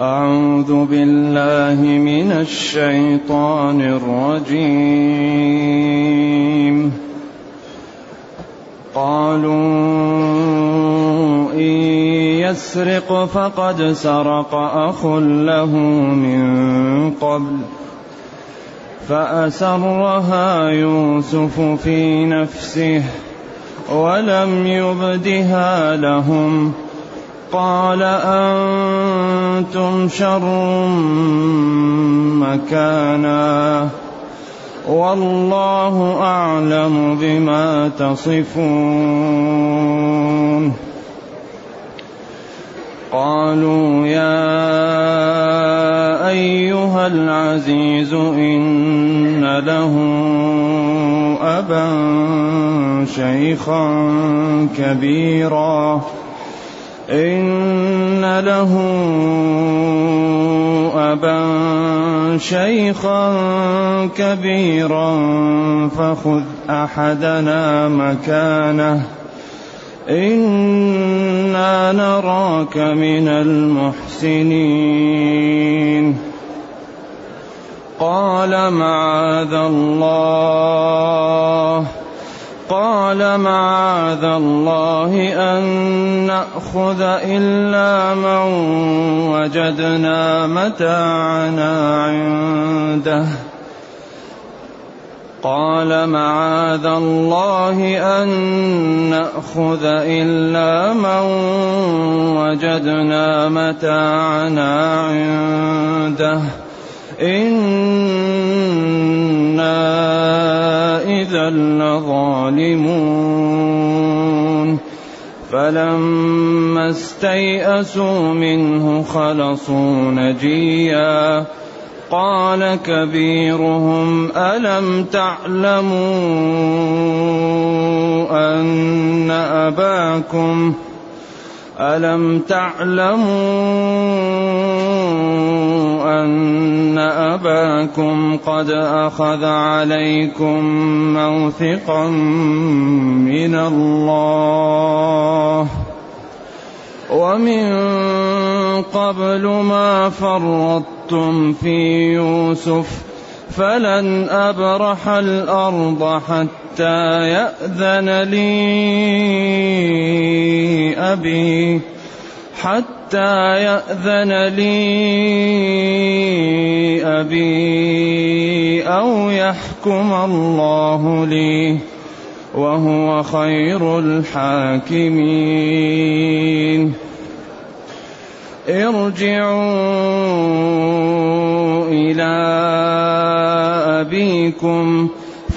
أعوذ بالله من الشيطان الرجيم. قالوا إن يسرق فقد سرق أخ له من قبل فأسرها يوسف في نفسه ولم يبدها لهم قال أنتم شر مكانا والله أعلم بما تصفون. قالوا يا أيها العزيز إن له أبا شيخا كبيرا. إن له أبا شيخا كبيرا فخذ أحدنا مكانه. إنا نراك من المحسنين. قال معاذ الله. قال معاذ الله أن نأخذ إلا من وجدنا متاعنا عنده. قال معاذ الله أن نأخذ إلا من وجدنا متاعنا عنده. إنا إذا لظالمون فلما استيئسوا منه خلصوا نجيا قال كبيرهم ألم تعلموا أن أباكم ألم تعلموا أن أباكم قد أخذ عليكم موثقا من الله ومن قبل ما فرطتم في يوسف فلن أبرح الأرض حتى يأذن لي أبي. حتى يأذن لي أبي أو يحكم الله لي وهو خير الحاكمين. ارجعوا إلى أبيكم.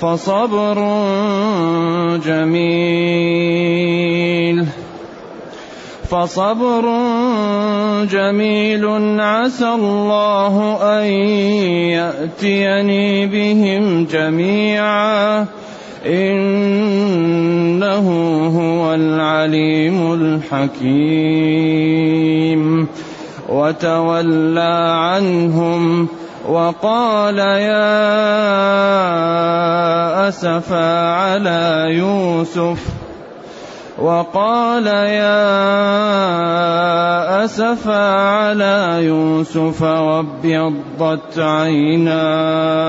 فصبر جميل. فصبر جميل عسى الله أن يأتيني بهم جميعا. إنه هو العليم الحكيم. وتولى عنهم وقال يا اسفا على يوسف وقال يا اسفا على يوسف وابيضت عيناه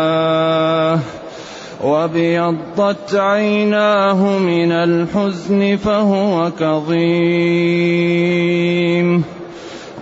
وابيضت عيناه من الحزن فهو كظيم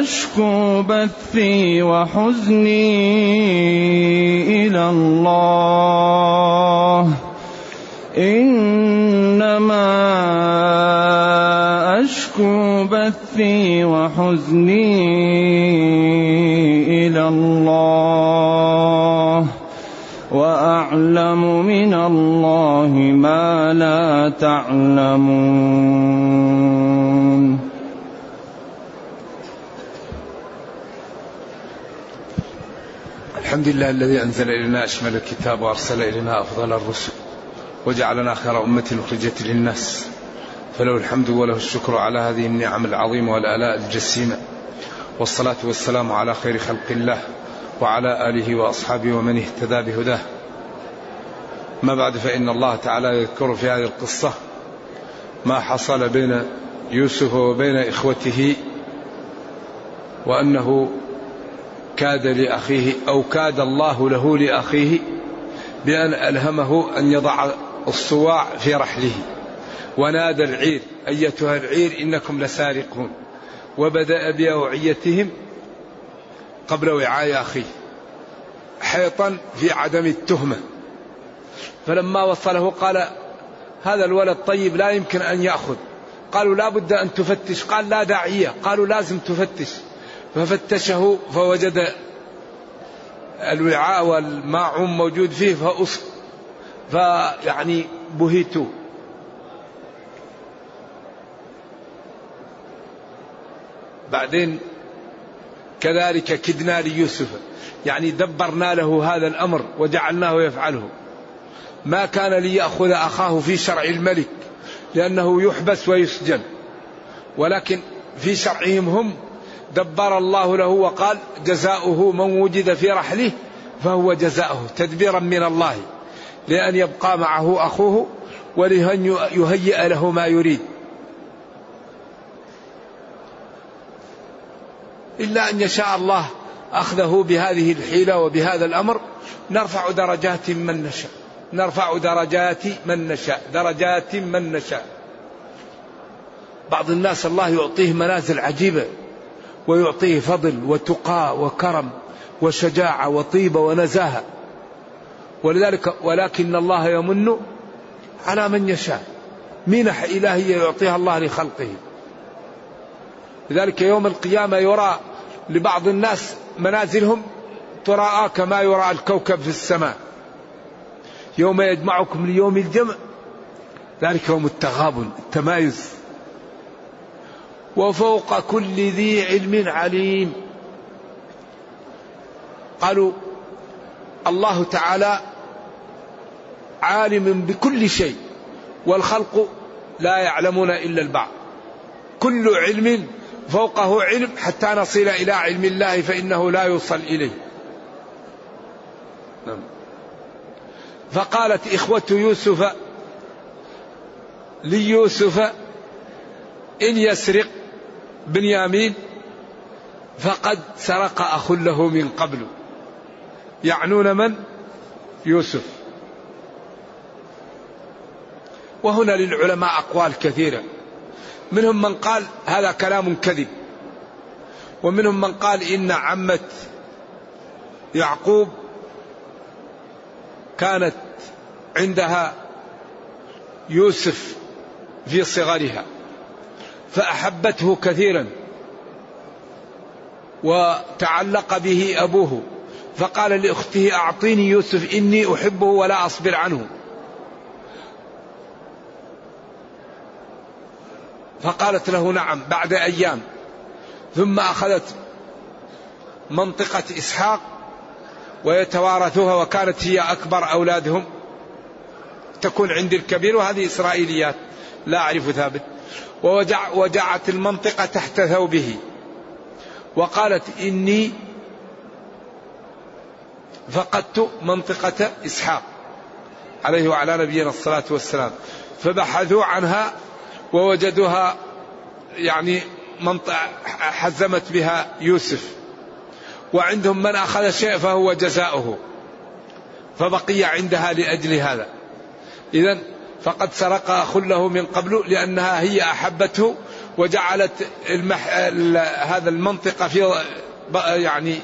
أشكو بثي وحزني إلى الله. إنما أشكو بثي وحزني إلى الله. وأعلم من الله ما لا تعلمون. الحمد لله الذي أنزل إلينا أشمل الكتاب وأرسل إلينا أفضل الرسل وجعلنا خير أمة أخرجت للناس. فله الحمد وله الشكر على هذه النعم العظيمة والآلاء الجسيمة. والصلاة والسلام على خير خلق الله وعلى آله وأصحابه ومن اهتدى بهداه. ما بعد فإن الله تعالى يذكر في هذه القصة ما حصل بين يوسف وبين إخوته وأنه كاد لأخيه أو كاد الله له لأخيه بأن ألهمه أن يضع الصواع في رحله. ونادى العير أيتها العير إنكم لسارقون. وبدأ بأوعيتهم قبل وعاء أخيه حيطا في عدم التهمة. فلما وصله قال هذا الولد طيب لا يمكن أن يأخذ. قالوا لا بد أن تفتش. قال لا داعية. قالوا لازم تفتش. ففتشه فوجد الوعاء والماعون موجود فيه فأص فيعني بهيتوا بعدين كذلك كدنا ليوسف. يعني دبرنا له هذا الأمر وجعلناه يفعله. ما كان ليأخذ أخاه في شرع الملك لأنه يحبس ويسجن. ولكن في شرعهم هم دبر الله له وقال جزاؤه من وجد في رحله فهو جزاؤه تدبيرا من الله لأن يبقى معه أخوه ولأن يهيئ له ما يريد. إلا أن يشاء الله أخذه بهذه الحيلة وبهذا الأمر نرفع درجات من نشاء نرفع درجات من نشاء درجات من نشاء. بعض الناس الله يعطيه منازل عجيبة. ويعطيه فضل وتقى وكرم وشجاعة وطيبة ونزاهة. ولذلك ولكن الله يمن على من يشاء. منح إلهية يعطيها الله لخلقه. لذلك يوم القيامة يرى لبعض الناس منازلهم تراءى كما يرى الكوكب في السماء. يوم يجمعكم ليوم الجمع. ذلك يوم التغابن التمايز. وفوق كل ذي علم عليم. قالوا الله تعالى عالم بكل شيء والخلق لا يعلمون إلا البعض. كل علم فوقه علم حتى نصل إلى علم الله فإنه لا يوصل إليه. نعم. فقالت إخوة يوسف ليوسف إن يسرق بنيامين فقد سرق أخ له من قبل. يعنون من؟ يوسف. وهنا للعلماء أقوال كثيرة. منهم من قال هذا كلام كذب. ومنهم من قال إن عمة يعقوب كانت عندها يوسف في صغرها. فأحبته كثيرا وتعلق به أبوه فقال لأخته أعطيني يوسف إني أحبه ولا أصبر عنه. فقالت له نعم بعد أيام. ثم أخذت منطقة إسحاق ويتوارثها وكانت هي أكبر أولادهم تكون عند الكبير وهذه إسرائيليات لا أعرف ثابت. ووجع وجعت المنطقة تحت ثوبه. وقالت إني فقدت منطقة إسحاق عليه وعلى نبينا الصلاة والسلام. فبحثوا عنها ووجدوها يعني منطقة حزمت بها يوسف. وعندهم من أخذ شيء فهو جزاؤه. فبقي عندها لأجل هذا. إذا فقد سرق أخ له من قبل لأنها هي أحبته وجعلت المح... هذا المنطقة في يعني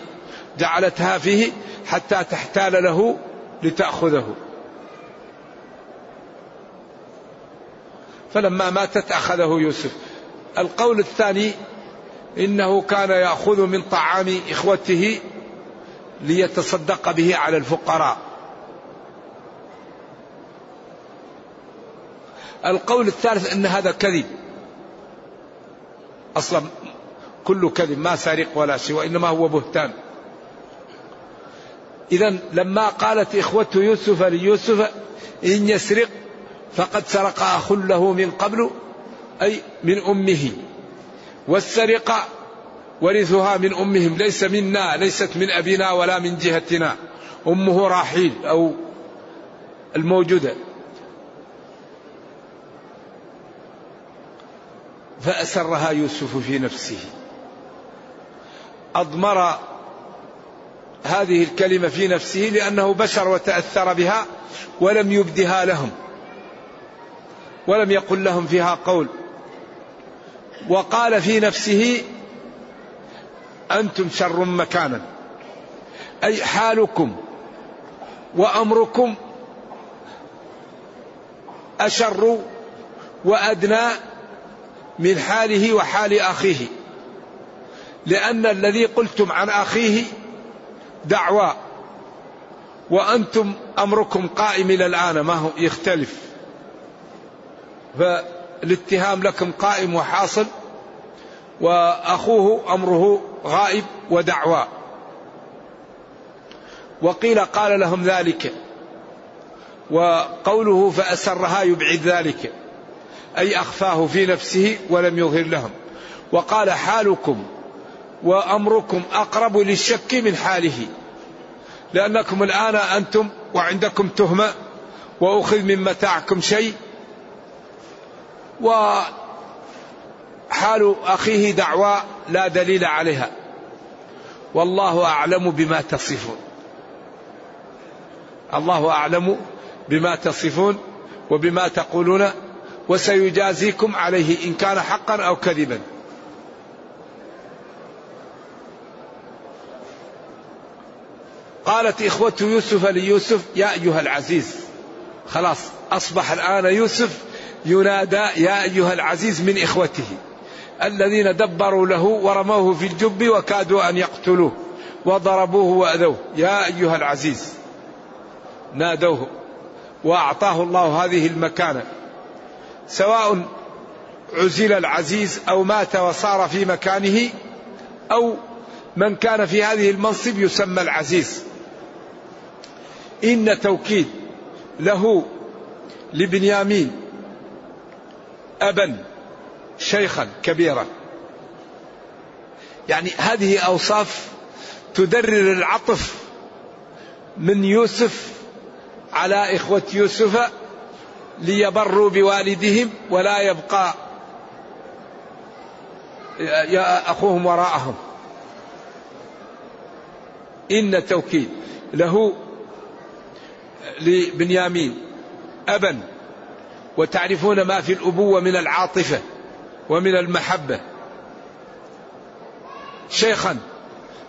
جعلتها فيه حتى تحتال له لتأخذه. فلما ماتت أخذه يوسف. القول الثاني إنه كان يأخذ من طعام إخوته ليتصدق به على الفقراء. القول الثالث أن هذا كذب. أصلا كل كذب ما سارق ولا شيء وإنما هو بهتان. إذا لما قالت إخوة يوسف ليوسف إن يسرق فقد سرق أخ له من قبل أي من أمه. والسرقة ورثها من أمهم ليس منا ليست من أبينا ولا من جهتنا. أمه راحيل أو الموجودة. فأسرها يوسف في نفسه. أضمر هذه الكلمة في نفسه لأنه بشر وتأثر بها ولم يبدها لهم. ولم يقل لهم فيها قول. وقال في نفسه أنتم شر مكانا. أي حالكم وأمركم أشر وأدنى من حاله وحال أخيه. لأن الذي قلتم عن أخيه دعوى وأنتم أمركم قائم إلى الآن ما هو يختلف. فالاتهام لكم قائم وحاصل. وأخوه أمره غائب ودعوى. وقيل قال لهم ذلك. وقوله فأسرها يبعد ذلك. أي أخفاه في نفسه ولم يظهر لهم. وقال حالكم وأمركم أقرب للشك من حاله لأنكم الآن أنتم وعندكم تهمة وأخذ من متاعكم شيء. وحال أخيه دعوى لا دليل عليها. والله أعلم بما تصفون. الله أعلم بما تصفون وبما تقولون. وسيجازيكم عليه إن كان حقا أو كذبا. قالت إخوة يوسف ليوسف يا أيها العزيز. خلاص أصبح الآن يوسف ينادى يا أيها العزيز من إخوته. الذين دبروا له ورموه في الجب وكادوا أن يقتلوه وضربوه وأذوه. يا أيها العزيز نادوه وأعطاه الله هذه المكانة. سواء عزل العزيز أو مات وصار في مكانه أو من كان في هذه المنصب يسمى العزيز. إن توكيد له لبنيامين أبا شيخا كبيرا. يعني هذه أوصاف تدرر العطف من يوسف على إخوة يوسف ليبروا بوالدهم ولا يبقى يا أخوهم وراءهم. إن توكيد له لبنيامين أبا وتعرفون ما في الأبوة من العاطفة ومن المحبة. شيخا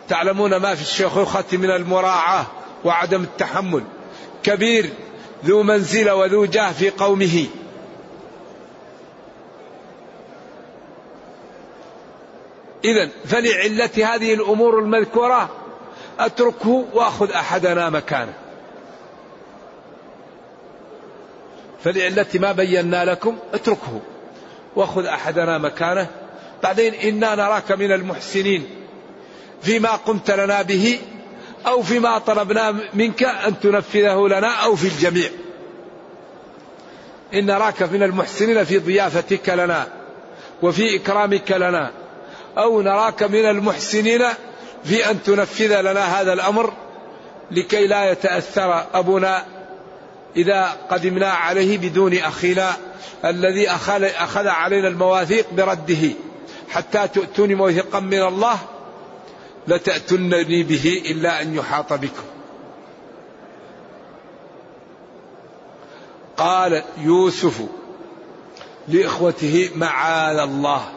تعلمون ما في الشيخوخة من المراعاة وعدم التحمل. كبير ذو منزلة وذو جاه في قومه. إذا فلعلة هذه الأمور المذكورة أتركه وأخذ أحدنا مكانه. فلعلة ما بينا لكم أتركه وخذ أحدنا مكانه. بعدين إنا نراك من المحسنين فيما قمت لنا به أو فيما طلبنا منك أن تنفذه لنا أو في الجميع. إن نراك من المحسنين في ضيافتك لنا وفي إكرامك لنا. أو نراك من المحسنين في أن تنفذ لنا هذا الأمر لكي لا يتأثر أبونا إذا قدمنا عليه بدون أخينا الذي أخذ, علينا المواثيق برده حتى تؤتوني موثقا من الله لتأتنني به إلا أن يحاط بكم. قال يوسف لإخوته معاذ الله.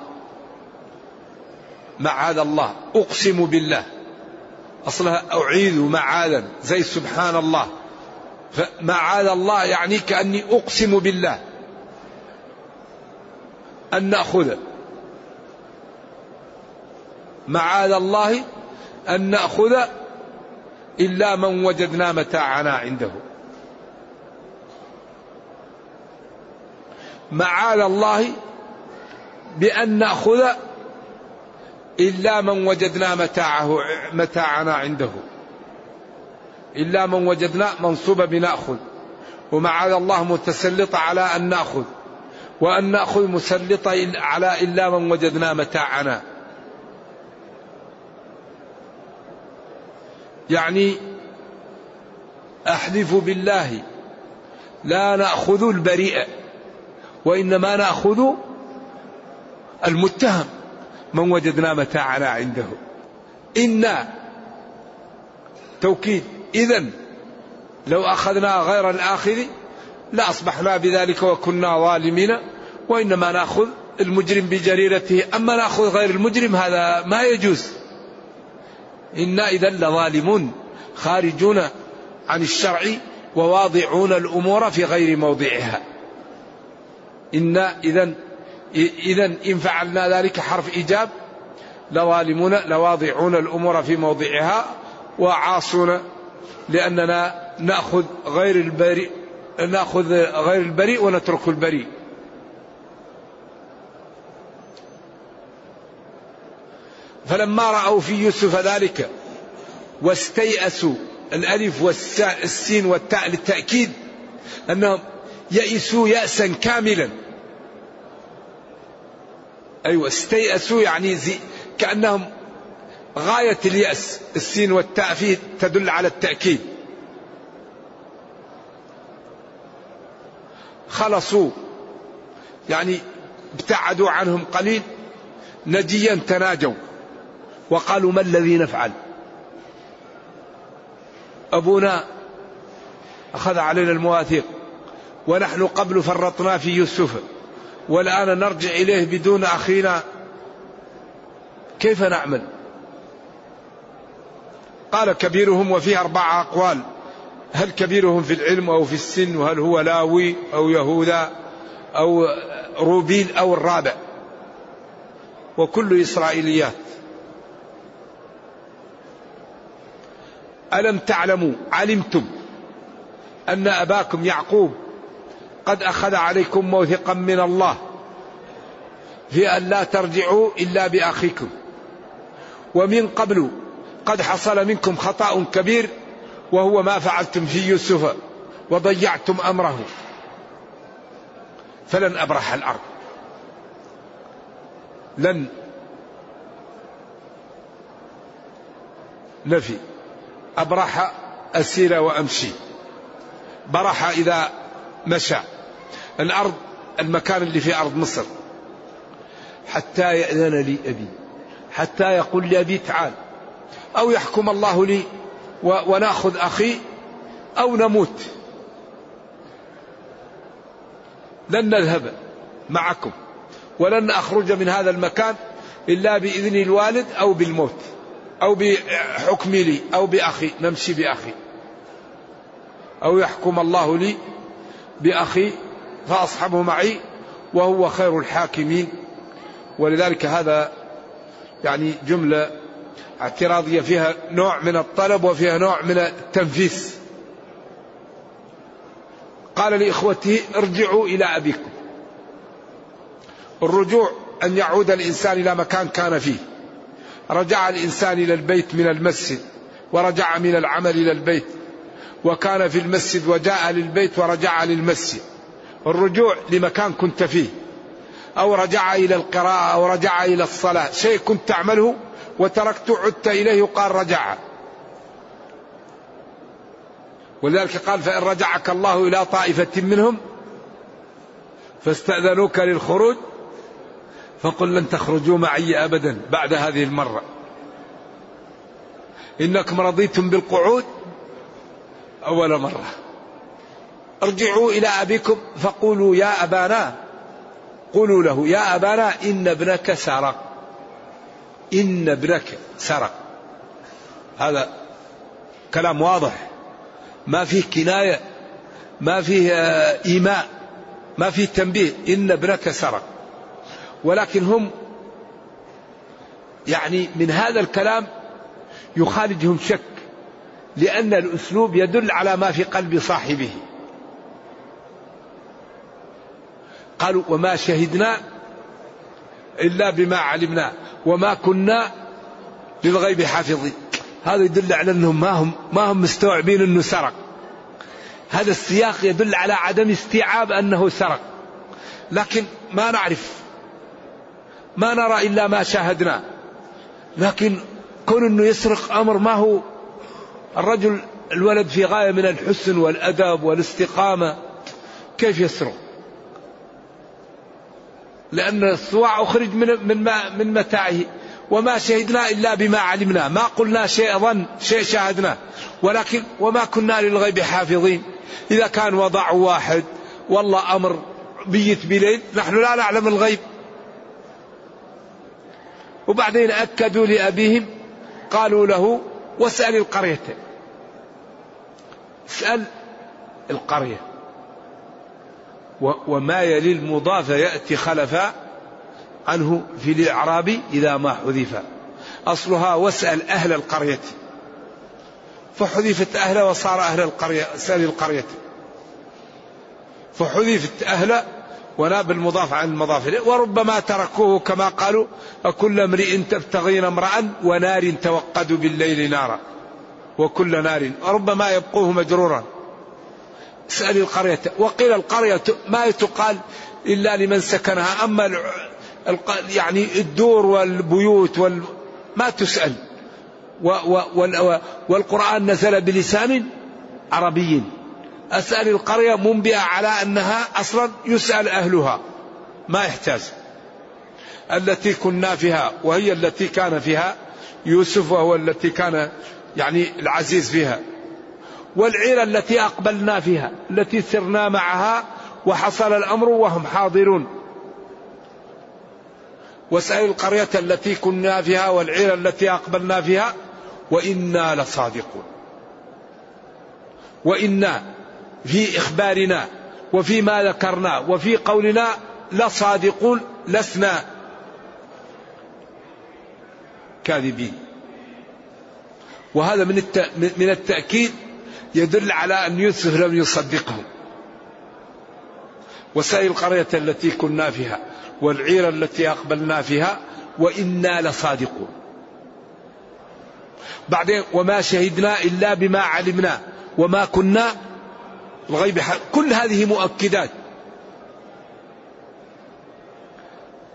معاذ الله. أقسم بالله. أصلها أعيذ معاذا. زي سبحان الله. فمعاذ الله يعني كأني أقسم بالله. أن نأخذ. معاذ الله أن نأخذ إلا من وجدنا متاعنا عنده. معاذ الله بأن نأخذ إلا من وجدنا متاعه متاعنا عنده. إلا من وجدنا منصوبة بنأخذ. ومعاذ الله متسلطة على أن نأخذ. وأن نأخذ مسلطة على إلا من وجدنا متاعنا. يعني أحلف بالله لا نأخذ البريء وإنما نأخذ المتهم من وجدنا متاعنا عنده. إنا توكيد إذا لو أخذنا غير الآخر لأصبحنا بذلك وكنا ظالمين وإنما نأخذ المجرم بجريرته. أما نأخذ غير المجرم هذا ما يجوز. إنا إذا لظالمون خارجون عن الشرع وواضعون الأمور في غير موضعها. إنا إذا إذا إن فعلنا ذلك حرف إيجاب لظالمون لواضعون الأمور في موضعها وعاصون لأننا نأخذ غير البريء نأخذ غير البريء ونترك البريء. فلما رأوا في يوسف ذلك واستيأسوا الألف والسين والتاء للتأكيد أنهم يئسوا يأسا كاملا. أيوة استيأسوا يعني زي كأنهم غاية اليأس السين والتاء فيه تدل على التأكيد. خلصوا يعني ابتعدوا عنهم قليل نجيا تناجوا. وقالوا ما الذي نفعل؟ أبونا أخذ علينا المواثيق ونحن قبل فرطنا في يوسف والآن نرجع إليه بدون أخينا. كيف نعمل؟ قال كبيرهم وفيه أربع أقوال هل كبيرهم في العلم أو في السن وهل هو لاوي أو يهوذا أو روبيل أو الرابع؟ وكل إسرائيليات. ألم تعلموا علمتم أن أباكم يعقوب قد أخذ عليكم موثقا من الله في أن لا ترجعوا إلا بأخيكم ومن قبل قد حصل منكم خطأ كبير وهو ما فعلتم في يوسف وضيعتم أمره فلن أبرح الأرض لن نفي أبرح أسير وأمشي. برح إذا مشى. الأرض المكان اللي في أرض مصر. حتى يأذن لي أبي. حتى يقول لي أبي تعال. أو يحكم الله لي ونأخذ أخي أو نموت. لن نذهب معكم. ولن أخرج من هذا المكان إلا بإذن الوالد أو بالموت. أو بحكمي لي أو بأخي نمشي بأخي. أو يحكم الله لي بأخي فأصحبه معي وهو خير الحاكمين. ولذلك هذا يعني جملة اعتراضية فيها نوع من الطلب وفيها نوع من التنفيس. قال لإخوته ارجعوا إلى أبيكم. الرجوع أن يعود الإنسان إلى مكان كان فيه. رجع الإنسان إلى البيت من المسجد ورجع من العمل إلى البيت وكان في المسجد وجاء للبيت ورجع للمسجد. الرجوع لمكان كنت فيه أو رجع إلى القراءة أو رجع إلى الصلاة شيء كنت تعمله وتركت عدت إليه قال رجع. ولذلك قال فإن رجعك الله إلى طائفة منهم فاستأذنوك للخروج فقل لن تخرجوا معي أبدا بعد هذه المرة. إنكم رضيتم بالقعود أول مرة. ارجعوا إلى أبيكم فقولوا يا أبانا قولوا له يا أبانا إن ابنك سرق. إن ابنك سرق. هذا كلام واضح. ما فيه كناية ما فيه آه، إيماء ما فيه تنبيه. إن ابنك سرق. ولكن هم يعني من هذا الكلام يخالجهم شك لأن الأسلوب يدل على ما في قلب صاحبه. قالوا وما شهدنا إلا بما علمنا وما كنا للغيب حافظين. هذا يدل على أنهم ما هم ما هم مستوعبين أنه سرق. هذا السياق يدل على عدم استيعاب أنه سرق. لكن ما نعرف ما نرى إلا ما شاهدنا. لكن كون أنه يسرق أمر ما هو الرجل الولد في غاية من الحسن والأدب والاستقامة كيف يسرق؟ لأن الصواع أخرج من من من متاعه وما شهدنا إلا بما علمنا. ما قلنا شيء ظن شيء شاهدنا. ولكن وما كنا للغيب حافظين. إذا كان وضع واحد والله أمر بيت بليل نحن لا نعلم الغيب. وبعدين أكدوا لأبيهم قالوا له واسأل القرية. اسأل القرية. وما يلي المضاف يأتي خلفا عنه في الإعراب إذا ما حذف. أصلها واسأل أهل القرية. فحذفت أهل وصار أهل القرية سأل القرية. فحذفت أهل وناب المضاف عن المضاف إليه وربما تركوه كما قالوا أكل امرئ تبتغين امرأ ونار توقد بالليل نارا. وكل نار. وربما يبقوه مجرورا. اسأل القرية. وقيل القرية ما تقال إلا لمن سكنها. أما يعني الدور والبيوت وال ما تسأل. والقرآن نزل بلسان عربي. أسأل القرية منبئة على أنها أصلا يسأل أهلها. ما يحتاج. التي كنا فيها وهي التي كان فيها يوسف وهو التي كان يعني العزيز فيها. والعيرة التي أقبلنا فيها التي سرنا معها وحصل الأمر وهم حاضرون. واسأل القرية التي كنا فيها والعيرة التي أقبلنا فيها وإنا لصادقون. وإنا في إخبارنا وفيما ذكرنا وفي قولنا لصادقون لسنا كاذبين. وهذا من من التأكيد يدل على أن يوسف لم يصدقه. وسائل القرية التي كنا فيها والعير التي أقبلنا فيها وإنا لصادقون. بعدين وما شهدنا إلا بما علمنا وما كنا الغيب كل هذه مؤكدات.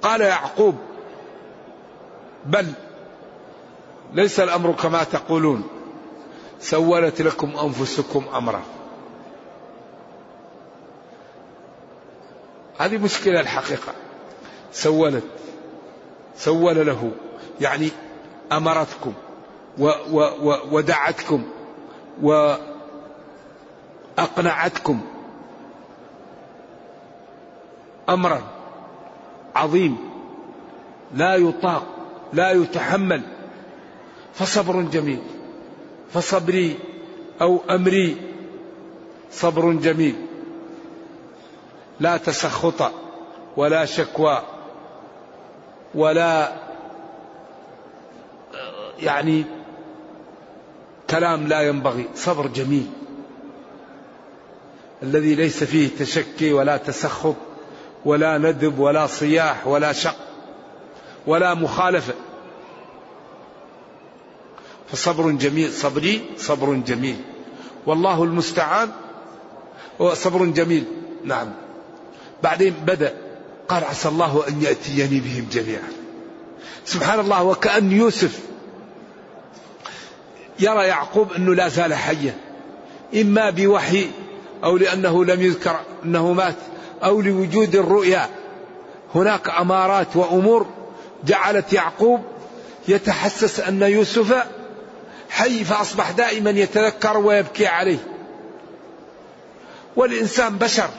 قال يعقوب بل ليس الأمر كما تقولون. سولت لكم أنفسكم أمرا. هذه مشكلة الحقيقة. سولت سول له يعني أمرتكم و و و ودعتكم واقنعتكم أمرا عظيم لا يطاق لا يتحمل فصبر جميل فصبري أو أمري صبر جميل. لا تسخط ولا شكوى ولا يعني كلام لا ينبغي صبر جميل. الذي ليس فيه تشكي ولا تسخط ولا ندب ولا صياح ولا شق ولا مخالفة. فصبر جميل صبري صبر جميل. والله المستعان هو صبر جميل. نعم. بعدين بدأ قال عسى الله أن يأتيني بهم جميعا. سبحان الله وكأن يوسف يرى يعقوب أنه لا زال حيا. إما بوحي أو لأنه لم يذكر أنه مات أو لوجود الرؤيا. هناك أمارات وأمور جعلت يعقوب يتحسس أن يوسف حي فأصبح دائما يتذكر ويبكي عليه. والإنسان بشر.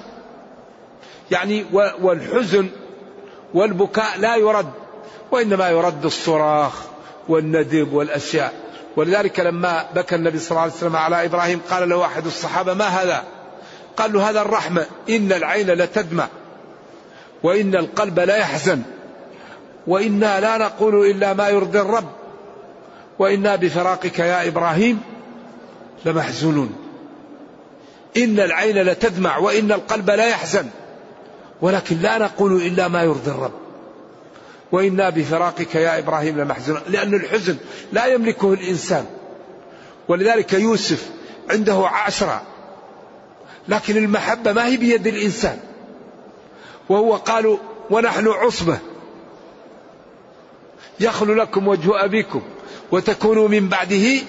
يعني والحزن والبكاء لا يرد وإنما يرد الصراخ والندب والأشياء. ولذلك لما بكى النبي صلى الله عليه وسلم على إبراهيم قال له أحد الصحابة ما هذا؟ قال له هذا الرحمة إن العين لتدمع وإن القلب لا يحزن وإنا لا نقول إلا ما يرضي الرب وإنا بفراقك يا إبراهيم لمحزونون. إن العين لتدمع وإن القلب لا يحزن ولكن لا نقول إلا ما يرضي الرب. وإنا بفراقك يا إبراهيم لمحزونون لأن الحزن لا يملكه الإنسان. ولذلك يوسف عنده عشرة لكن المحبة ما هي بيد الإنسان. وهو قالوا ونحن عصبة. يخلو لكم وجه أبيكم وتكونوا من بعده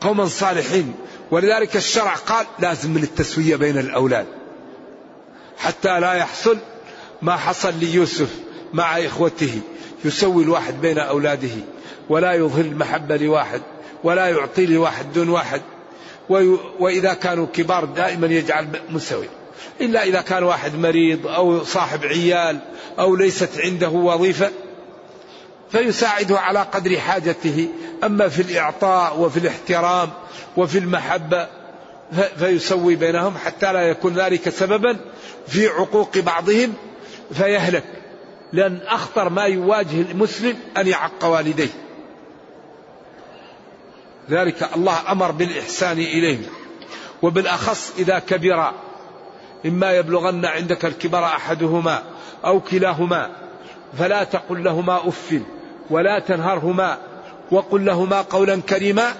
قوما صالحين. ولذلك الشرع قال لازم من التسوية بين الأولاد. حتى لا يحصل ما حصل ليوسف مع إخوته. يسوي الواحد بين أولاده ولا يظهر المحبة لواحد ولا يعطي لواحد دون واحد. وإذا كانوا كبار دائما يجعل مسوي إلا إذا كان واحد مريض أو صاحب عيال أو ليست عنده وظيفة فيساعده على قدر حاجته. أما في الإعطاء وفي الاحترام وفي المحبة فيسوي بينهم حتى لا يكون ذلك سببا في عقوق بعضهم فيهلك. لأن أخطر ما يواجه المسلم أن يعق والديه. ذلك الله أمر بالإحسان إليهم وبالأخص إذا كبر إما يبلغن عندك الكبر أحدهما أو كلاهما فلا تقل لهما أف ولا تنهرهما وقل لهما قولا كريما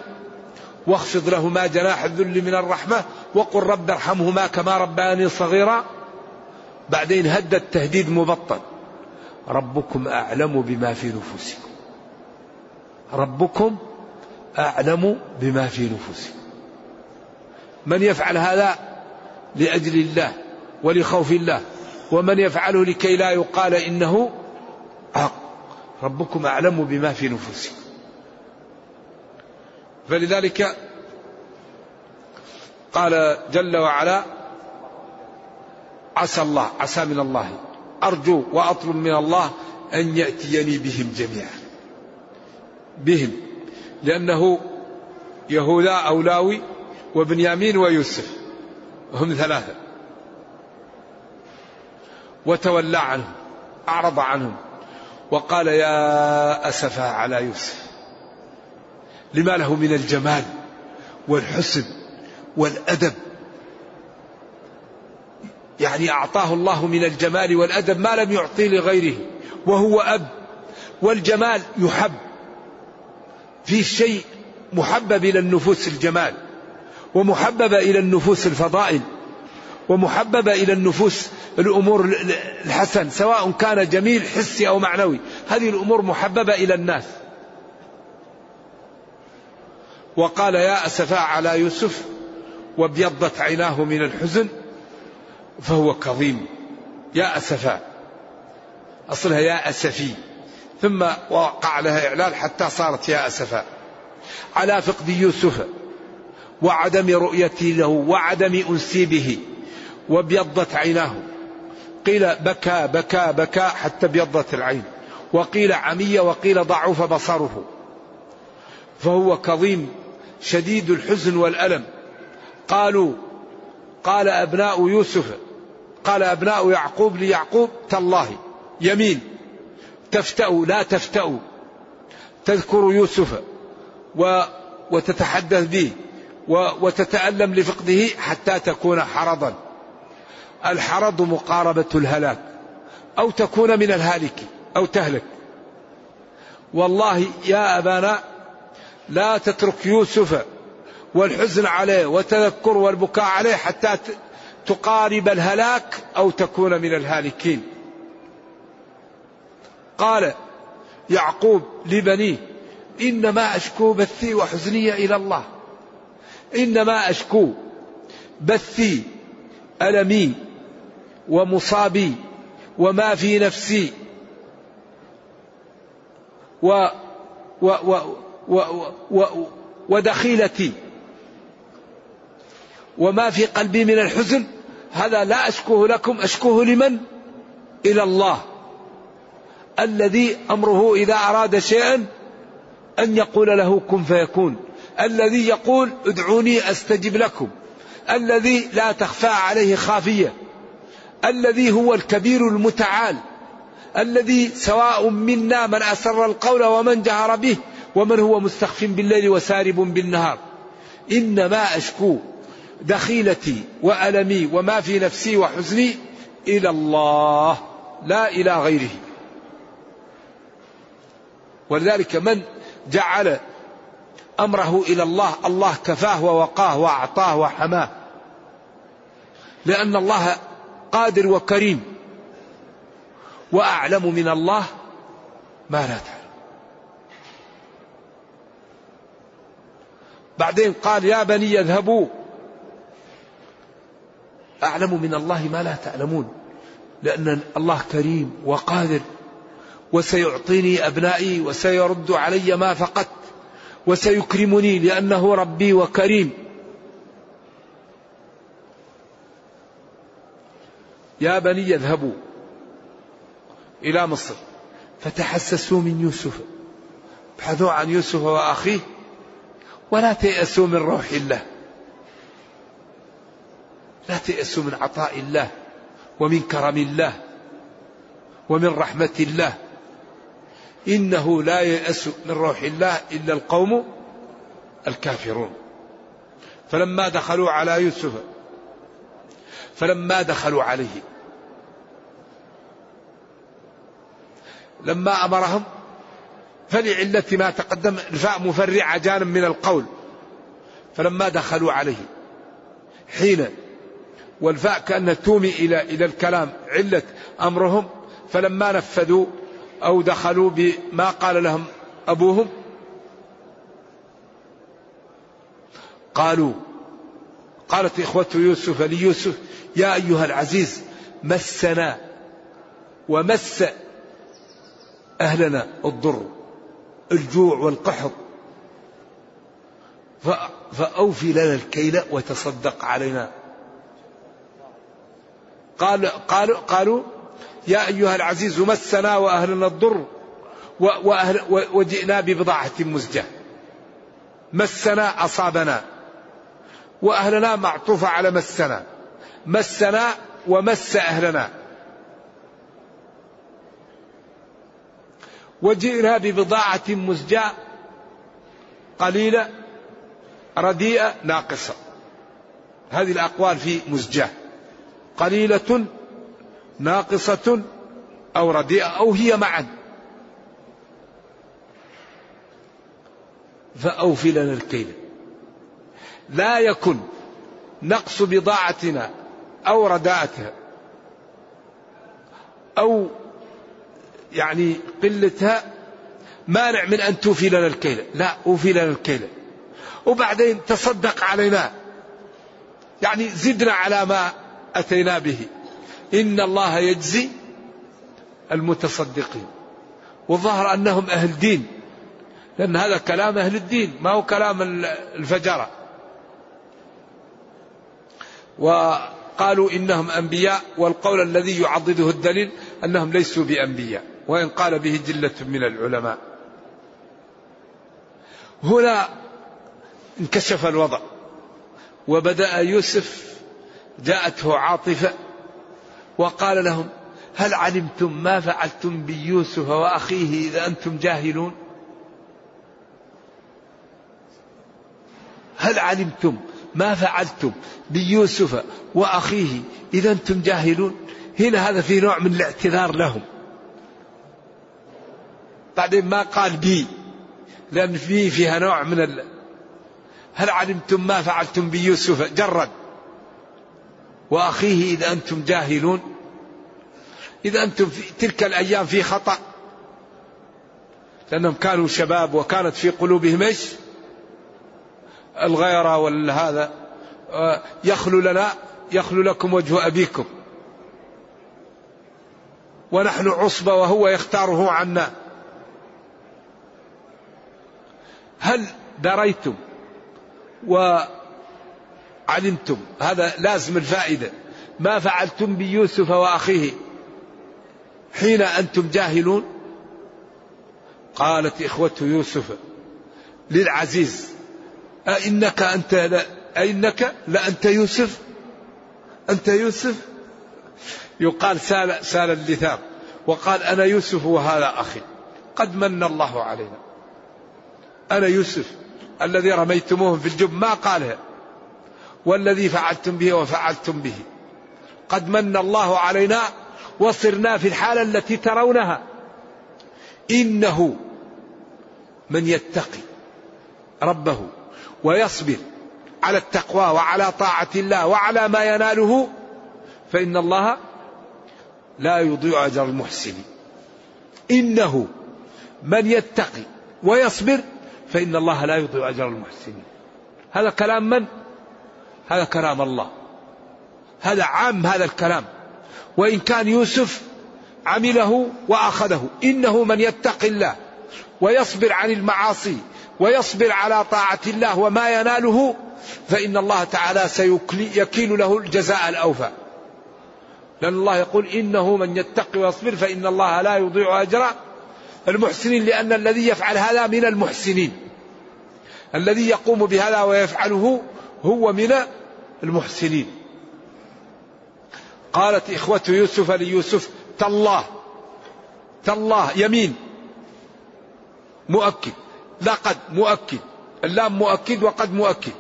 واخفض لهما جناح الذل من الرحمة وقل رب ارحمهما كما رباني صغيرا. بعدين هدد تهديد مبطل. ربكم أعلم بما في نفوسكم. ربكم أعلم بما في نفوسكم من يفعل هذا لأجل الله ولخوف الله ومن يفعله لكي لا يقال إنه حق. ربكم أعلم بما في نفوسكم فلذلك قال جل وعلا عسى الله عسى من الله أرجو وأطلب من الله أن يأتيني بهم جميعا. بهم. لأنه يهوذا أو لاوي وبنيامين ويوسف هم ثلاثة. وتولى عنهم أعرض عنهم وقال يا أسفا على يوسف لما له من الجمال والحسن والأدب؟ يعني أعطاه الله من الجمال والأدب ما لم يعطي لغيره وهو أب والجمال يحب. في شيء محبب إلى النفوس الجمال ومحبب إلى النفوس الفضائل ومحببة إلى النفوس الأمور الحسن سواء كان جميل حسي أو معنوي. هذه الأمور محببة إلى الناس. وقال يا أسفا على يوسف وابيضت عيناه من الحزن فهو كظيم. يا أسفا أصلها يا أسفي. ثم وقع لها إعلان حتى صارت يا أسفا على فقد يوسف وعدم رؤيتي له وعدم أنسي به وابيضت عيناه. قيل بكى بكى بكى حتى ابيضت العين. وقيل عمي وقيل ضعف بصره. فهو كظيم شديد الحزن والألم. قالوا قال أبناء يوسف قال أبناء يعقوب ليعقوب تالله يمين. تفتأوا لا تفتأوا تذكر يوسف و وتتحدث به وتتألم لفقده حتى تكون حرضا. الحرض مقاربة الهلاك. أو تكون من الهالك أو تهلك. والله يا أبانا لا تترك يوسف والحزن عليه وتذكر والبكاء عليه حتى تقارب الهلاك أو تكون من الهالكين. قال يعقوب لبنيه إنما أشكو بثي وحزني إلى الله. إنما أشكو بثي ألمي ومصابي وما في نفسي. و و و و و ودخيلتي. وما في قلبي من الحزن هذا لا أشكوه لكم أشكوه لمن؟ إلى الله. الذي أمره إذا أراد شيئا أن يقول له كن فيكون. الذي يقول ادعوني أستجب لكم. الذي لا تخفى عليه خافية. الذي هو الكبير المتعال. الذي سواء منا من أسر القول ومن جهر به ومن هو مستخف بالليل وسارب بالنهار. إنما أشكو دخيلتي وألمي وما في نفسي وحزني إلى الله. لا إلى غيره. ولذلك من جعل أمره إلى الله الله كفاه ووقاه وأعطاه وحماه. لأن الله قادر وكريم. وأعلم من الله ما لا تعلم. بعدين قال يا بني اذهبوا. أعلم من الله ما لا تعلمون. لأن الله كريم وقادر وسيعطيني أبنائي وسيرد علي ما فقدت وسيكرمني لأنه ربي وكريم. يا بني اذهبوا إلى مصر. فتحسسوا من يوسف. ابحثوا عن يوسف وأخيه. ولا تيأسوا من روح الله. لا تيأسوا من عطاء الله ومن كرم الله ومن رحمة الله. إنه لا يأس من روح الله إلا القوم الكافرون. فلما دخلوا على يوسف فلما دخلوا عليه لما أمرهم فلعلة ما تقدم الفاء مفرعة جانب من القول. فلما دخلوا عليه حين والفاء كأنها تومي إلى إلى الكلام علة أمرهم فلما نفذوا أو دخلوا بما قال لهم أبوهم؟ قالوا قالت إخوة يوسف ليوسف يا أيها العزيز مسنا ومس أهلنا الضر الجوع والقحط. فأوفي لنا الكيل وتصدق علينا. قال قالوا قالوا يا أيها العزيز مسنا وأهلنا الضر وأهل وجئنا ببضاعة مزجة. مسنا أصابنا. وأهلنا معطوفة على مسنا. مسنا ومس أهلنا. وجئنا ببضاعة مزجاة قليلة رديئة ناقصة. هذه الأقوال في مزجاة قليلة ناقصة أو رديئة أو هي معا. فأوفي لنا الكيل لا يكن نقص بضاعتنا أو رداءتها أو يعني قلتها مانع من أن توفي لنا الكيل لا أوفي لنا الكيل وبعدين تصدق علينا. يعني زدنا على ما أتينا به. إن الله يجزي المتصدقين. وظهر أنهم أهل دين لأن هذا كلام أهل الدين ما هو كلام الفجرة. وقالوا إنهم أنبياء والقول الذي يعضده الدليل أنهم ليسوا بأنبياء وإن قال به جلة من العلماء. هنا انكشف الوضع وبدأ يوسف جاءته عاطفة وقال لهم هل علمتم ما فعلتم بيوسف وأخيه إذا أنتم جاهلون؟ هل علمتم ما فعلتم بيوسف وأخيه إذا أنتم جاهلون؟ هنا هذا في نوع من الاعتذار لهم. بعدين ما قال بي لأن في فيها نوع من ال... هل علمتم ما فعلتم بيوسف؟ جرد. وأخيه إذا أنتم جاهلون. إذا أنتم في تلك الأيام في خطأ. لأنهم كانوا شباب وكانت في قلوبهم إيش؟ الغيرة والهذا. يخلو لنا يخلو لكم وجه أبيكم. ونحن عصبة وهو يختاره عنا. هل دريتم؟ وعلمتم هذا لازم الفائدة. ما فعلتم بيوسف وأخيه حين أنتم جاهلون؟ قالت إخوة يوسف للعزيز أئنك أنت لا أئنك لأنت يوسف؟ أنت يوسف؟ يقال سال, سال اللثام وقال أنا يوسف وهذا أخي. قد من الله علينا. أنا يوسف الذي رميتموهم في الجب ما قالها. والذي فعلتم به وفعلتم به. قد من الله علينا وصرنا في الحالة التي ترونها. إنه من يتقي ربه ويصبر على التقوى وعلى طاعة الله وعلى ما يناله فإن الله لا يضيع أجر المحسنين إنه من يتقي ويصبر فإن الله لا يضيع أجر المحسنين هذا كلام من؟ هذا كلام الله. هذا عام هذا الكلام. وإن كان يوسف عمله وأخذه. إنه من يتقي الله ويصبر عن المعاصي ويصبر على طاعة الله وما يناله فإن الله تعالى سيكيل له الجزاء الأوفى. لأن الله يقول إنه من يتقي ويصبر فإن الله لا يضيع أجر المحسنين لأن الذي يفعل هذا من المحسنين. الذي يقوم بهذا ويفعله هو من المحسنين. قالت إخوة يوسف ليوسف تالله تالله يمين مؤكد لقد مؤكد اللام مؤكد وقد مؤكد.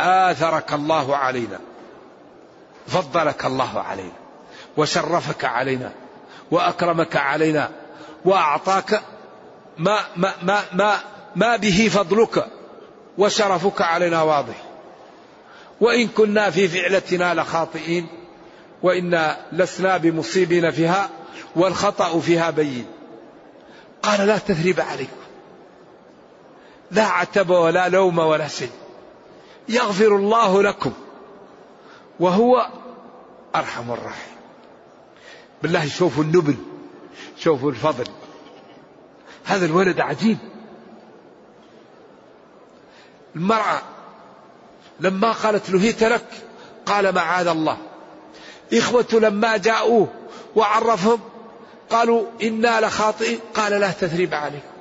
آثرك الله علينا فضلك الله علينا وشرفك علينا وأكرمك علينا وأعطاك ما ما ما ما, ما به فضلك وشرفك علينا واضح. وإن كنا في فعلتنا لخاطئين وإنا لسنا بمصيبين فيها والخطأ فيها بين. قال لا تثريب عليكم. لا عتب ولا لوم ولا سن يغفر الله لكم وهو أرحم الراحمين. بالله شوفوا النبل شوفوا الفضل. هذا الولد عجيب. المرأة لما قالت لهيت لك؟ قال معاذ الله. إخوة لما جاءوه وعرفهم قالوا إنا لخاطئين قال لا تثريب عليكم.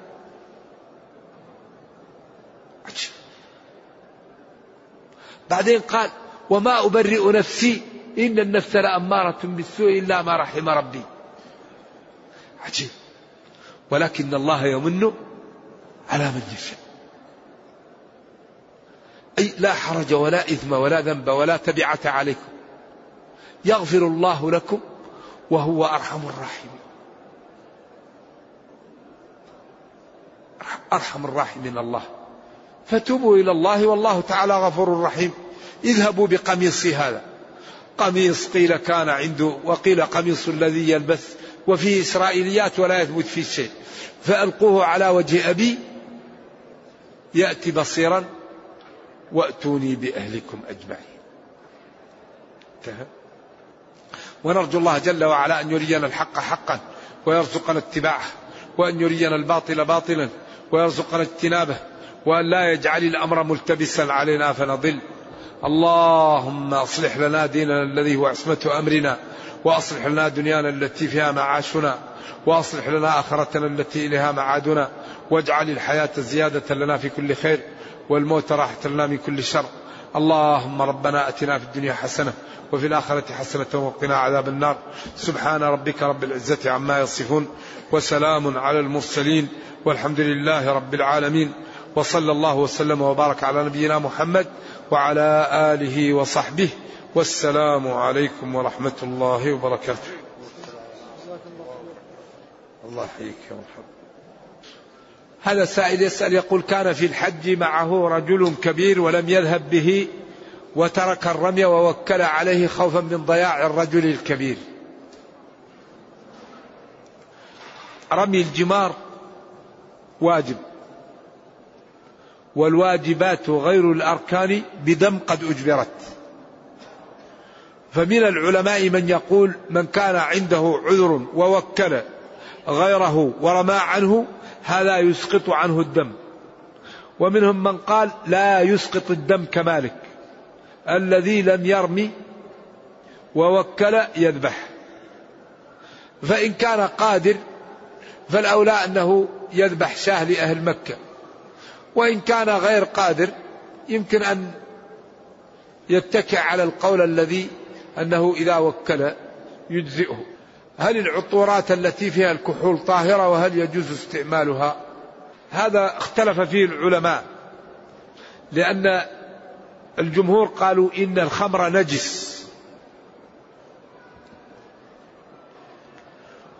بعدين قال وما أبرئ نفسي إن النفس لأمارة بالسوء إلا ما رحم ربي. عجيب ولكن الله يمن على من يشاء. أي لا حرج ولا إثم ولا ذنب ولا تبعة عليكم. يغفر الله لكم وهو أرحم الراحمين. أرحم الراحمين الله. فتوبوا إلى الله والله تعالى غفور رحيم. اذهبوا بقميصي هذا. قميص قيل كان عنده وقيل قميص الذي يلبس وفيه إسرائيليات ولا يثبت فيه شيء. فألقوه على وجه أبي. يأتي بصيرا وأتوني بأهلكم أجمعين. انتهى. ونرجو الله جل وعلا أن يرينا الحق حقا ويرزقنا اتباعه وأن يرينا الباطل باطلا ويرزقنا اجتنابه وأن لا يجعل الأمر ملتبسا علينا فنضل. اللهم أصلح لنا ديننا الذي هو عصمة أمرنا وأصلح لنا دنيانا التي فيها معاشنا وأصلح لنا آخرتنا التي إليها معادنا. واجعل الحياة زيادة لنا في كل خير والموت راحة لنا من كل شر. اللهم ربنا أتنا في الدنيا حسنة وفي الآخرة حسنة وقنا عذاب النار. سبحان ربك رب العزة عما يصفون وسلام على المرسلين والحمد لله رب العالمين. وصلى الله وسلم وبارك على نبينا محمد وعلى آله وصحبه. والسلام عليكم ورحمة الله وبركاته. الله يحييك يا مرحبا هذا السائل يسأل يقول كان في الحج معه رجل كبير ولم يذهب به وترك الرمي ووكل عليه خوفا من ضياع الرجل الكبير. رمي الجمار واجب والواجبات غير الأركان بدم قد أجبرت. فمن العلماء من يقول من كان عنده عذر ووكل غيره ورمى عنه هذا يسقط عنه الدم. ومنهم من قال لا يسقط الدم كمالك. الذي لم يرمي ووكل يذبح. فإن كان قادر فالأولى أنه يذبح شاه لأهل مكة. وإن كان غير قادر يمكن أن يتكئ على القول الذي أنه إذا وكل يجزئه. هل العطورات التي فيها الكحول طاهرة وهل يجوز استعمالها؟ هذا اختلف فيه العلماء لأن الجمهور قالوا إن الخمر نجس.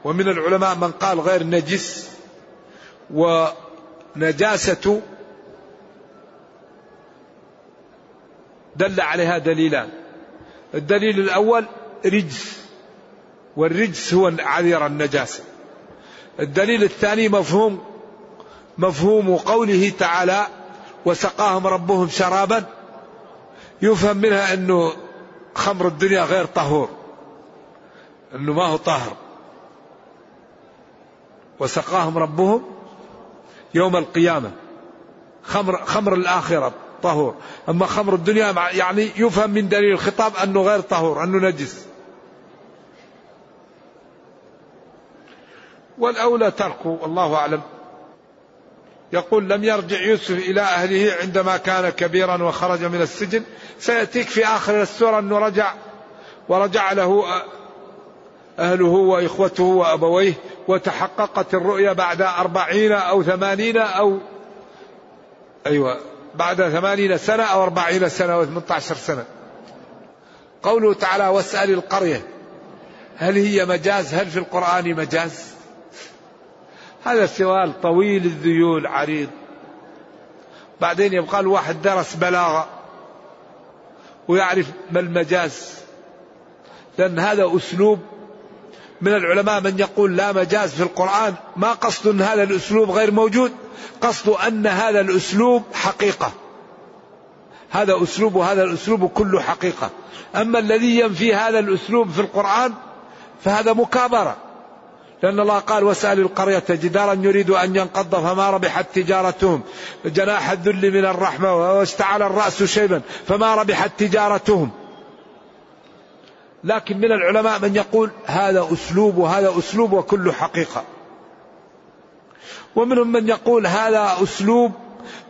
ومن العلماء من قال غير نجس. ونجاسة دل عليها دليلان. الدليل الأول رجس. والرجس هو عذير النجاسة. الدليل الثاني مفهوم مفهوم قوله تعالى وسقاهم ربهم شرابا. يفهم منها أنه خمر الدنيا غير طهور أنه ما هو طاهر. وسقاهم ربهم يوم القيامة. خمر خمر الآخرة طهور. أما خمر الدنيا يعني يفهم من دليل الخطاب أنه غير طهور أنه نجس. والأولى تركه والله أعلم. يقول لم يرجع يوسف إلى أهله عندما كان كبيرا وخرج من السجن. سيأتيك في آخر السورة أنه رجع ورجع له أهله وإخوته وأبويه وتحققت الرؤيا بعد أربعين أو ثمانين أو أيوة بعد ثمانين سنة أو أربعين سنة أو عشر سنة. قوله تعالى واسأل القرية هل هي مجاز؟ هل في القرآن مجاز؟ هذا سؤال طويل الذيول عريض. بعدين يبقى الواحد درس بلاغة ويعرف ما المجاز. لأن هذا أسلوب من العلماء من يقول لا مجاز في القرآن. ما قصد أن هذا الأسلوب غير موجود. قصد أن هذا الأسلوب حقيقة. هذا أسلوب وهذا الأسلوب كله حقيقة. أما الذي ينفي هذا الأسلوب في القرآن فهذا مكابرة. لأن الله قال وسأل القرية جدارا يريد أن ينقض فما ربحت تجارتهم. جناح الذل من الرحمة واشتعل الرأس شيبا فما ربحت تجارتهم. لكن من العلماء من يقول هذا أسلوب وهذا أسلوب وكل حقيقة. ومنهم من يقول هذا أسلوب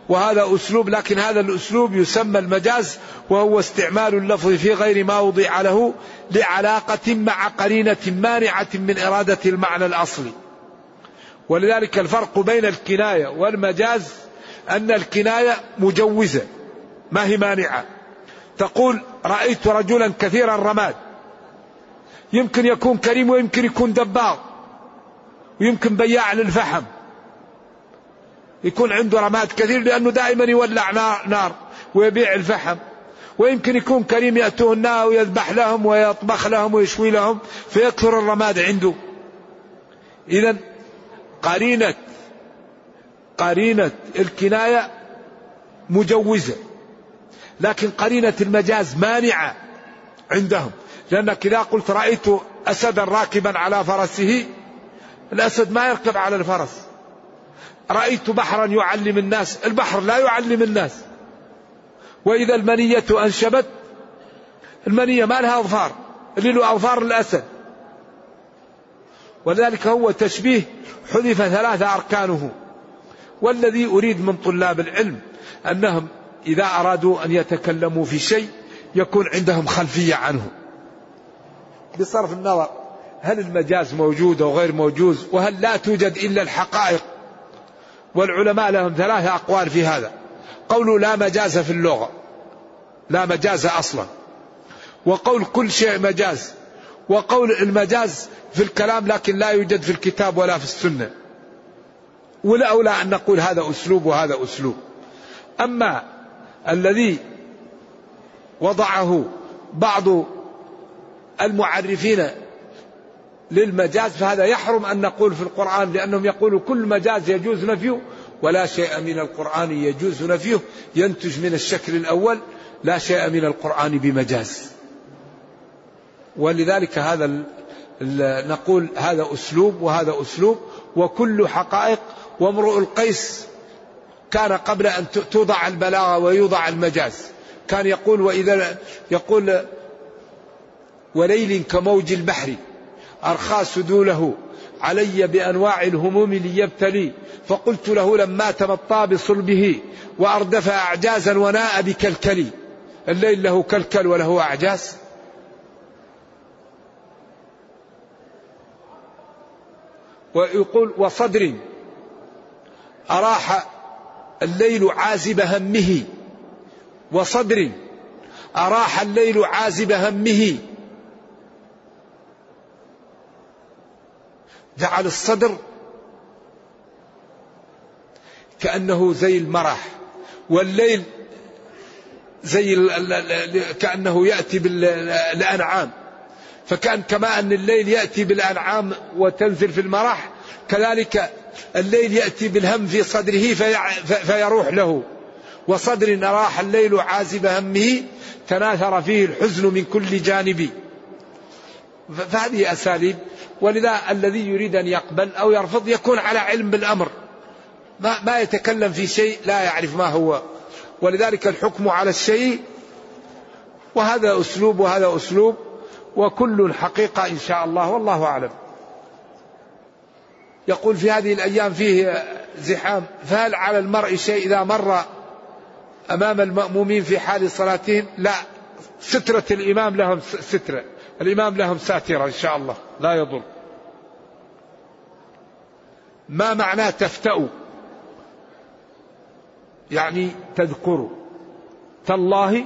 وهذا أسلوب لكن هذا الأسلوب يسمى المجاز وهو استعمال اللفظ في غير ما وضع له لعلاقة مع قرينة مانعة من إرادة المعنى الأصلي. ولذلك الفرق بين الكناية والمجاز أن الكناية مجوزة ما هي مانعة. تقول رأيت رجلا كثير الرماد يمكن يكون كريم ويمكن يكون دباغ. ويمكن بياع للفحم. يكون عنده رماد كثير لأنه دائما يولع نار ويبيع الفحم. ويمكن يكون كريم يأتوه النار ويذبح لهم ويطبخ لهم ويشوي لهم فيكثر الرماد عنده. إذا قرينة قرينة الكناية مجوزة. لكن قرينة المجاز مانعة عندهم. لأنك إذا قلت رأيت أسدا راكبا على فرسه الأسد ما يركب على الفرس. رأيت بحرا يعلم الناس. البحر لا يعلم الناس. وإذا المنية أنشبت المنية ما لها أظفار. اللي له أظفار الأسد. ولذلك هو تشبيه حذف ثلاثة أركانه. والذي أريد من طلاب العلم أنهم إذا أرادوا أن يتكلموا في شيء يكون عندهم خلفية عنه. بصرف النظر هل المجاز موجود أو غير موجود وهل لا توجد إلا الحقائق؟ والعلماء لهم ثلاثة أقوال في هذا. قول لا مجاز في اللغة. لا مجاز أصلا. وقول كل شيء مجاز. وقول المجاز في الكلام لكن لا يوجد في الكتاب ولا في السنة. والأولى أن نقول هذا أسلوب وهذا أسلوب. أما الذي وضعه بعض المعرفين للمجاز فهذا يحرم أن نقول في القرآن لأنهم يقولوا كل مجاز يجوز نفيه ولا شيء من القرآن يجوز نفيه ينتج من الشكل الأول لا شيء من القرآن بمجاز. ولذلك هذا نقول هذا أسلوب وهذا أسلوب وكل حقائق وامرؤ القيس كان قبل أن توضع البلاغة ويوضع المجاز. كان يقول وإذا يقول وليل كموج البحر أرخى سدوله علي بأنواع الهموم ليبتلي. فقلت له لما تمطى بصلبه وأردف أعجازا وناء بكلكلي الليل له كلكل وله أعجاز. ويقول وصدر أراح الليل عازب همه. وصدر أراح الليل عازب همه. جعل الصدر كأنه زي المرح والليل زي كأنه يأتي بالأنعام فكان كما أن الليل يأتي بالأنعام وتنزل في المرح كذلك الليل يأتي بالهم في صدره فيروح له. وصدر أراح الليل عازب همه تناثر فيه الحزن من كل جانب فهذه أساليب. ولذا الذي يريد أن يقبل أو يرفض يكون على علم بالأمر. ما, ما يتكلم في شيء لا يعرف ما هو. ولذلك الحكم على الشيء وهذا أسلوب وهذا أسلوب وكل حقيقة إن شاء الله والله أعلم. يقول في هذه الأيام فيه زحام. فهل على المرء شيء إذا مر أمام المأمومين في حال صلاتهم؟ لا. سترة الإمام لهم سترة. الإمام لهم ساترة إن شاء الله لا يضر. ما معناه تفتأوا؟ يعني تذكروا. تالله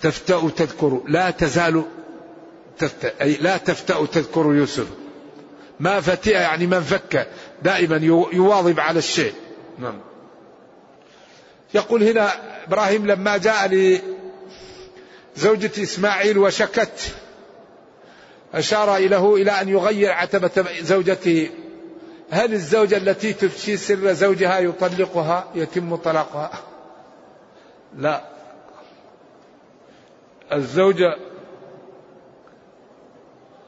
تفتأ تذكر لا تزال تفتأ أي لا تفتأ تذكر يوسف. ما فتئ يعني من فك دائما يواظب على الشيء. نعم. يقول هنا إبراهيم لما جاء لزوجة إسماعيل وشكت. أشار له إلى أن يغير عتبة زوجته. هل الزوجة التي تفشي سر زوجها يطلقها يتم طلاقها؟ لا. الزوجة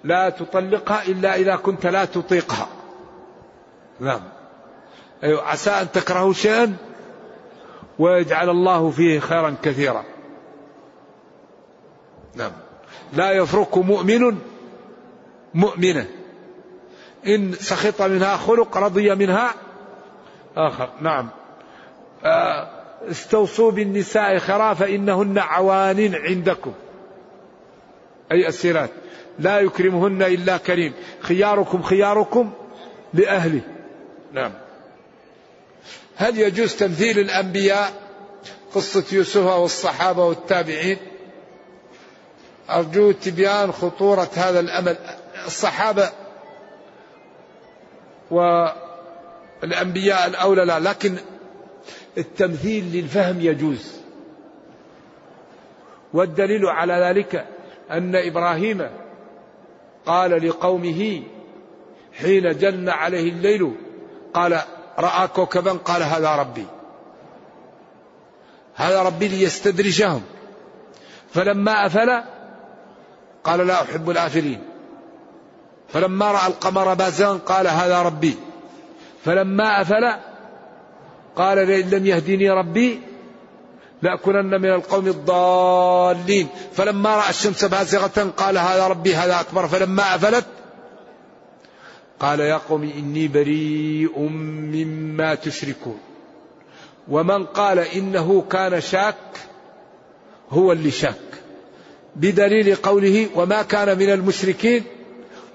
لا تطلقها إلا إذا كنت لا تطيقها. نعم. أيوة عسى أن تكرهوا شيئا ويجعل الله فيه خيرا كثيرا. نعم. لا يفرق مؤمن مؤمنة. إن سخط منها خلق رضي منها آخر. نعم. آه استوصوا بالنساء خرا فإنهن عوان عندكم. أي أسيرات لا يكرمهن إلا كريم. خياركم خياركم لأهله. نعم. هل يجوز تمثيل الأنبياء؟ قصة يوسف والصحابة والتابعين. أرجو تبيان خطورة هذا الأمل. الصحابة والأنبياء الأولى لا لكن التمثيل للفهم يجوز. والدليل على ذلك أن إبراهيم قال لقومه حين جن عليه الليل قال رأى كوكبا؟ قال هذا ربي. هذا ربي ليستدرجهم. فلما أفل قال لا أحب الآفلين. فلما رأى القمر بازغا قال هذا ربي. فلما أفل قال لئن لم يهدني ربي لأكونن من القوم الضالين. فلما رأى الشمس بازغة قال هذا ربي هذا أكبر. فلما أفلت قال يا قوم إني بريء مما تشركون. ومن قال إنه كان شاك هو اللي شاك. بدليل قوله وما كان من المشركين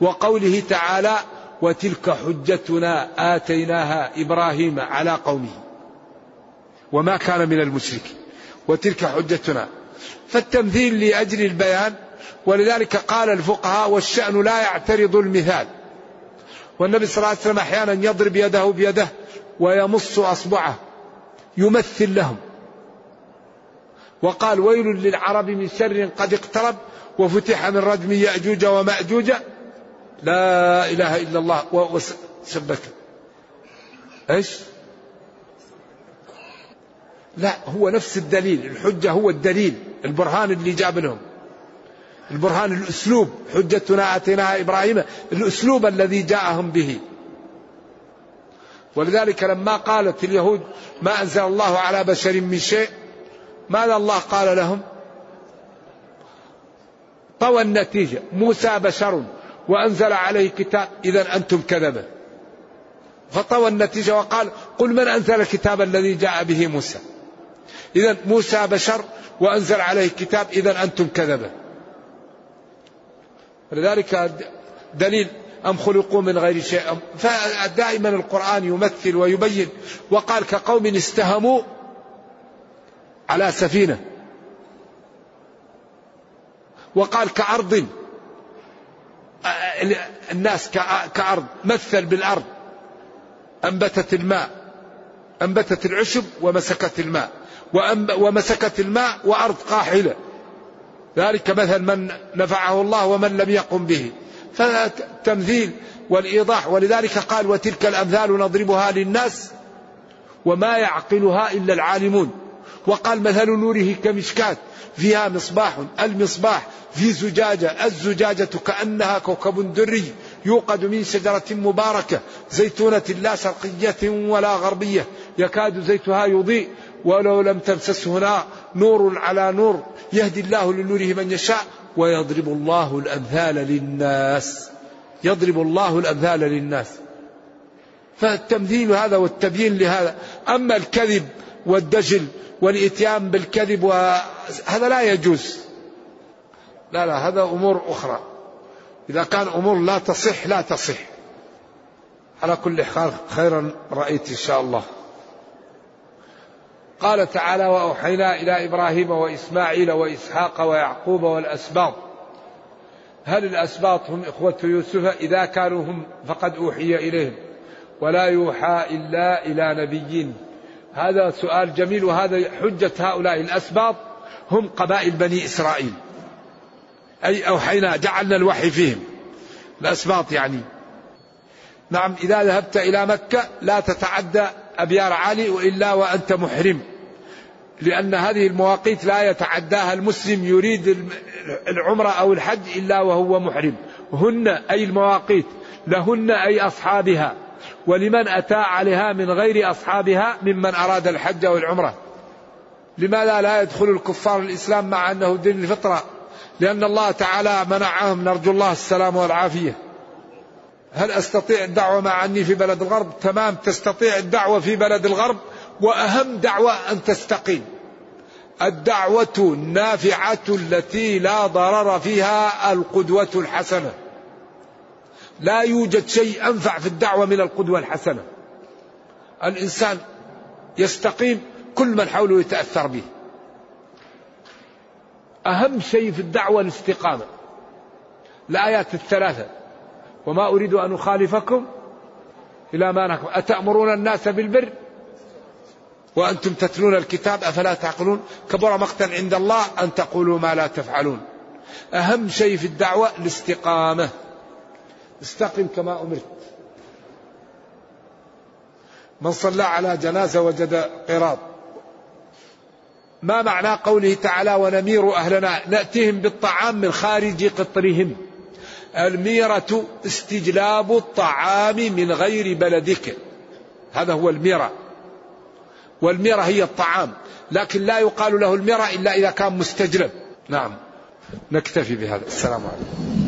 وقوله تعالى وتلك حجتنا آتيناها إبراهيم على قومه. وما كان من المشركين وتلك حجتنا. فالتمثيل لأجل البيان ولذلك قال الفقهاء والشأن لا يعترض المثال. والنبي صلى الله عليه وسلم أحيانا يضرب يده بيده ويمص أصبعه يمثل لهم. وقال ويل للعرب من شر قد اقترب وفتح من رجم يأجوج ومأجوج. لا إله إلا الله. وسبك إيش؟ لا هو نفس الدليل. الحجة هو الدليل البرهان اللي جاب لهم. البرهان الأسلوب. حجتنا آتيناها إبراهيم الأسلوب الذي جاءهم به. ولذلك لما قالت اليهود ما أنزل الله على بشر من شيء ماذا الله قال لهم؟ طوى النتيجة. موسى بشر وأنزل عليه كتاب إذا أنتم كذبة. فطوى النتيجة وقال قل من أنزل الكتاب الذي جاء به موسى؟ إذا موسى بشر وأنزل عليه كتاب إذا أنتم كذبة. لذلك دليل أم خلقوا من غير شيء؟ فدائما القرآن يمثل ويبين وقال كقوم استهموا على سفينة. وقال كأرض الناس كأرض مثل بالأرض. أنبتت الماء أنبتت العشب ومسكت الماء. ومسكت الماء وأرض قاحلة. ذلك مثل من نفعه الله ومن لم يقم به. فالتمثيل والإيضاح ولذلك قال وتلك الأمثال نضربها للناس وما يعقلها إلا العالمون. وقال مثل نوره كمشكات فيها مصباح المصباح في زجاجة الزجاجة كأنها كوكب دري يوقد من شجرة مباركة زيتونة لا شرقية ولا غربية يكاد زيتها يضيء ولو لم تمسسه نار نور على نور يهدي الله لنوره من يشاء ويضرب الله الأمثال للناس يضرب الله الأمثال للناس. فالتمثيل هذا والتبيين لهذا أما الكذب والدجل والإتيان بالكذب هذا لا يجوز. لا لا هذا أمور أخرى. إذا كان أمور لا تصح لا تصح. على كل حال خيرا رأيت إن شاء الله. قال تعالى وأوحينا إلى إبراهيم وإسماعيل وإسحاق ويعقوب والأسباط. هل الأسباط هم إخوة يوسف؟ إذا كانوا هم فقد أوحي إليهم. ولا يوحى إلا إلى نبيين. هذا سؤال جميل وهذا حجة هؤلاء الأسباط هم قبائل بني إسرائيل. أي أوحينا جعلنا الوحي فيهم. الأسباط يعني. نعم إذا ذهبت إلى مكة لا تتعدى أبيار علي وإلا وأنت محرم لأن هذه المواقيت لا يتعداها المسلم يريد العمرة أو الحج إلا وهو محرم. هن أي المواقيت لهن أي أصحابها. ولمن أتى عليها من غير أصحابها ممن أراد الحج والعمرة لماذا لا يدخل الكفار الإسلام مع أنه دين الفطرة لأن الله تعالى منعهم نرجو الله السلام والعافية هل أستطيع الدعوة مع أني في بلد الغرب؟ تمام تستطيع الدعوة في بلد الغرب وأهم دعوة أن تستقيم. الدعوة النافعة التي لا ضرر فيها القدوة الحسنة. لا يوجد شيء أنفع في الدعوة من القدوة الحسنة. الإنسان يستقيم كل من حوله يتأثر به. أهم شيء في الدعوة الاستقامة. الآيات الثلاثة وما أريد أن أخالفكم إلى ما نحكم أتأمرون الناس بالبر وأنتم تتلون الكتاب أفلا تعقلون كبر مقتا عند الله أن تقولوا ما لا تفعلون أهم شيء في الدعوة الاستقامة استقم كما أمرت. من صلى على جنازة وجد قراط ما معنى قوله تعالى ونمير أهلنا؟ نأتيهم بالطعام من خارج قطرهم. الميرة استجلاب الطعام من غير بلدك. هذا هو الميرة. والميرة هي الطعام. لكن لا يقال له الميرة إلا إذا كان مستجلب. نعم. نكتفي بهذا. السلام عليكم.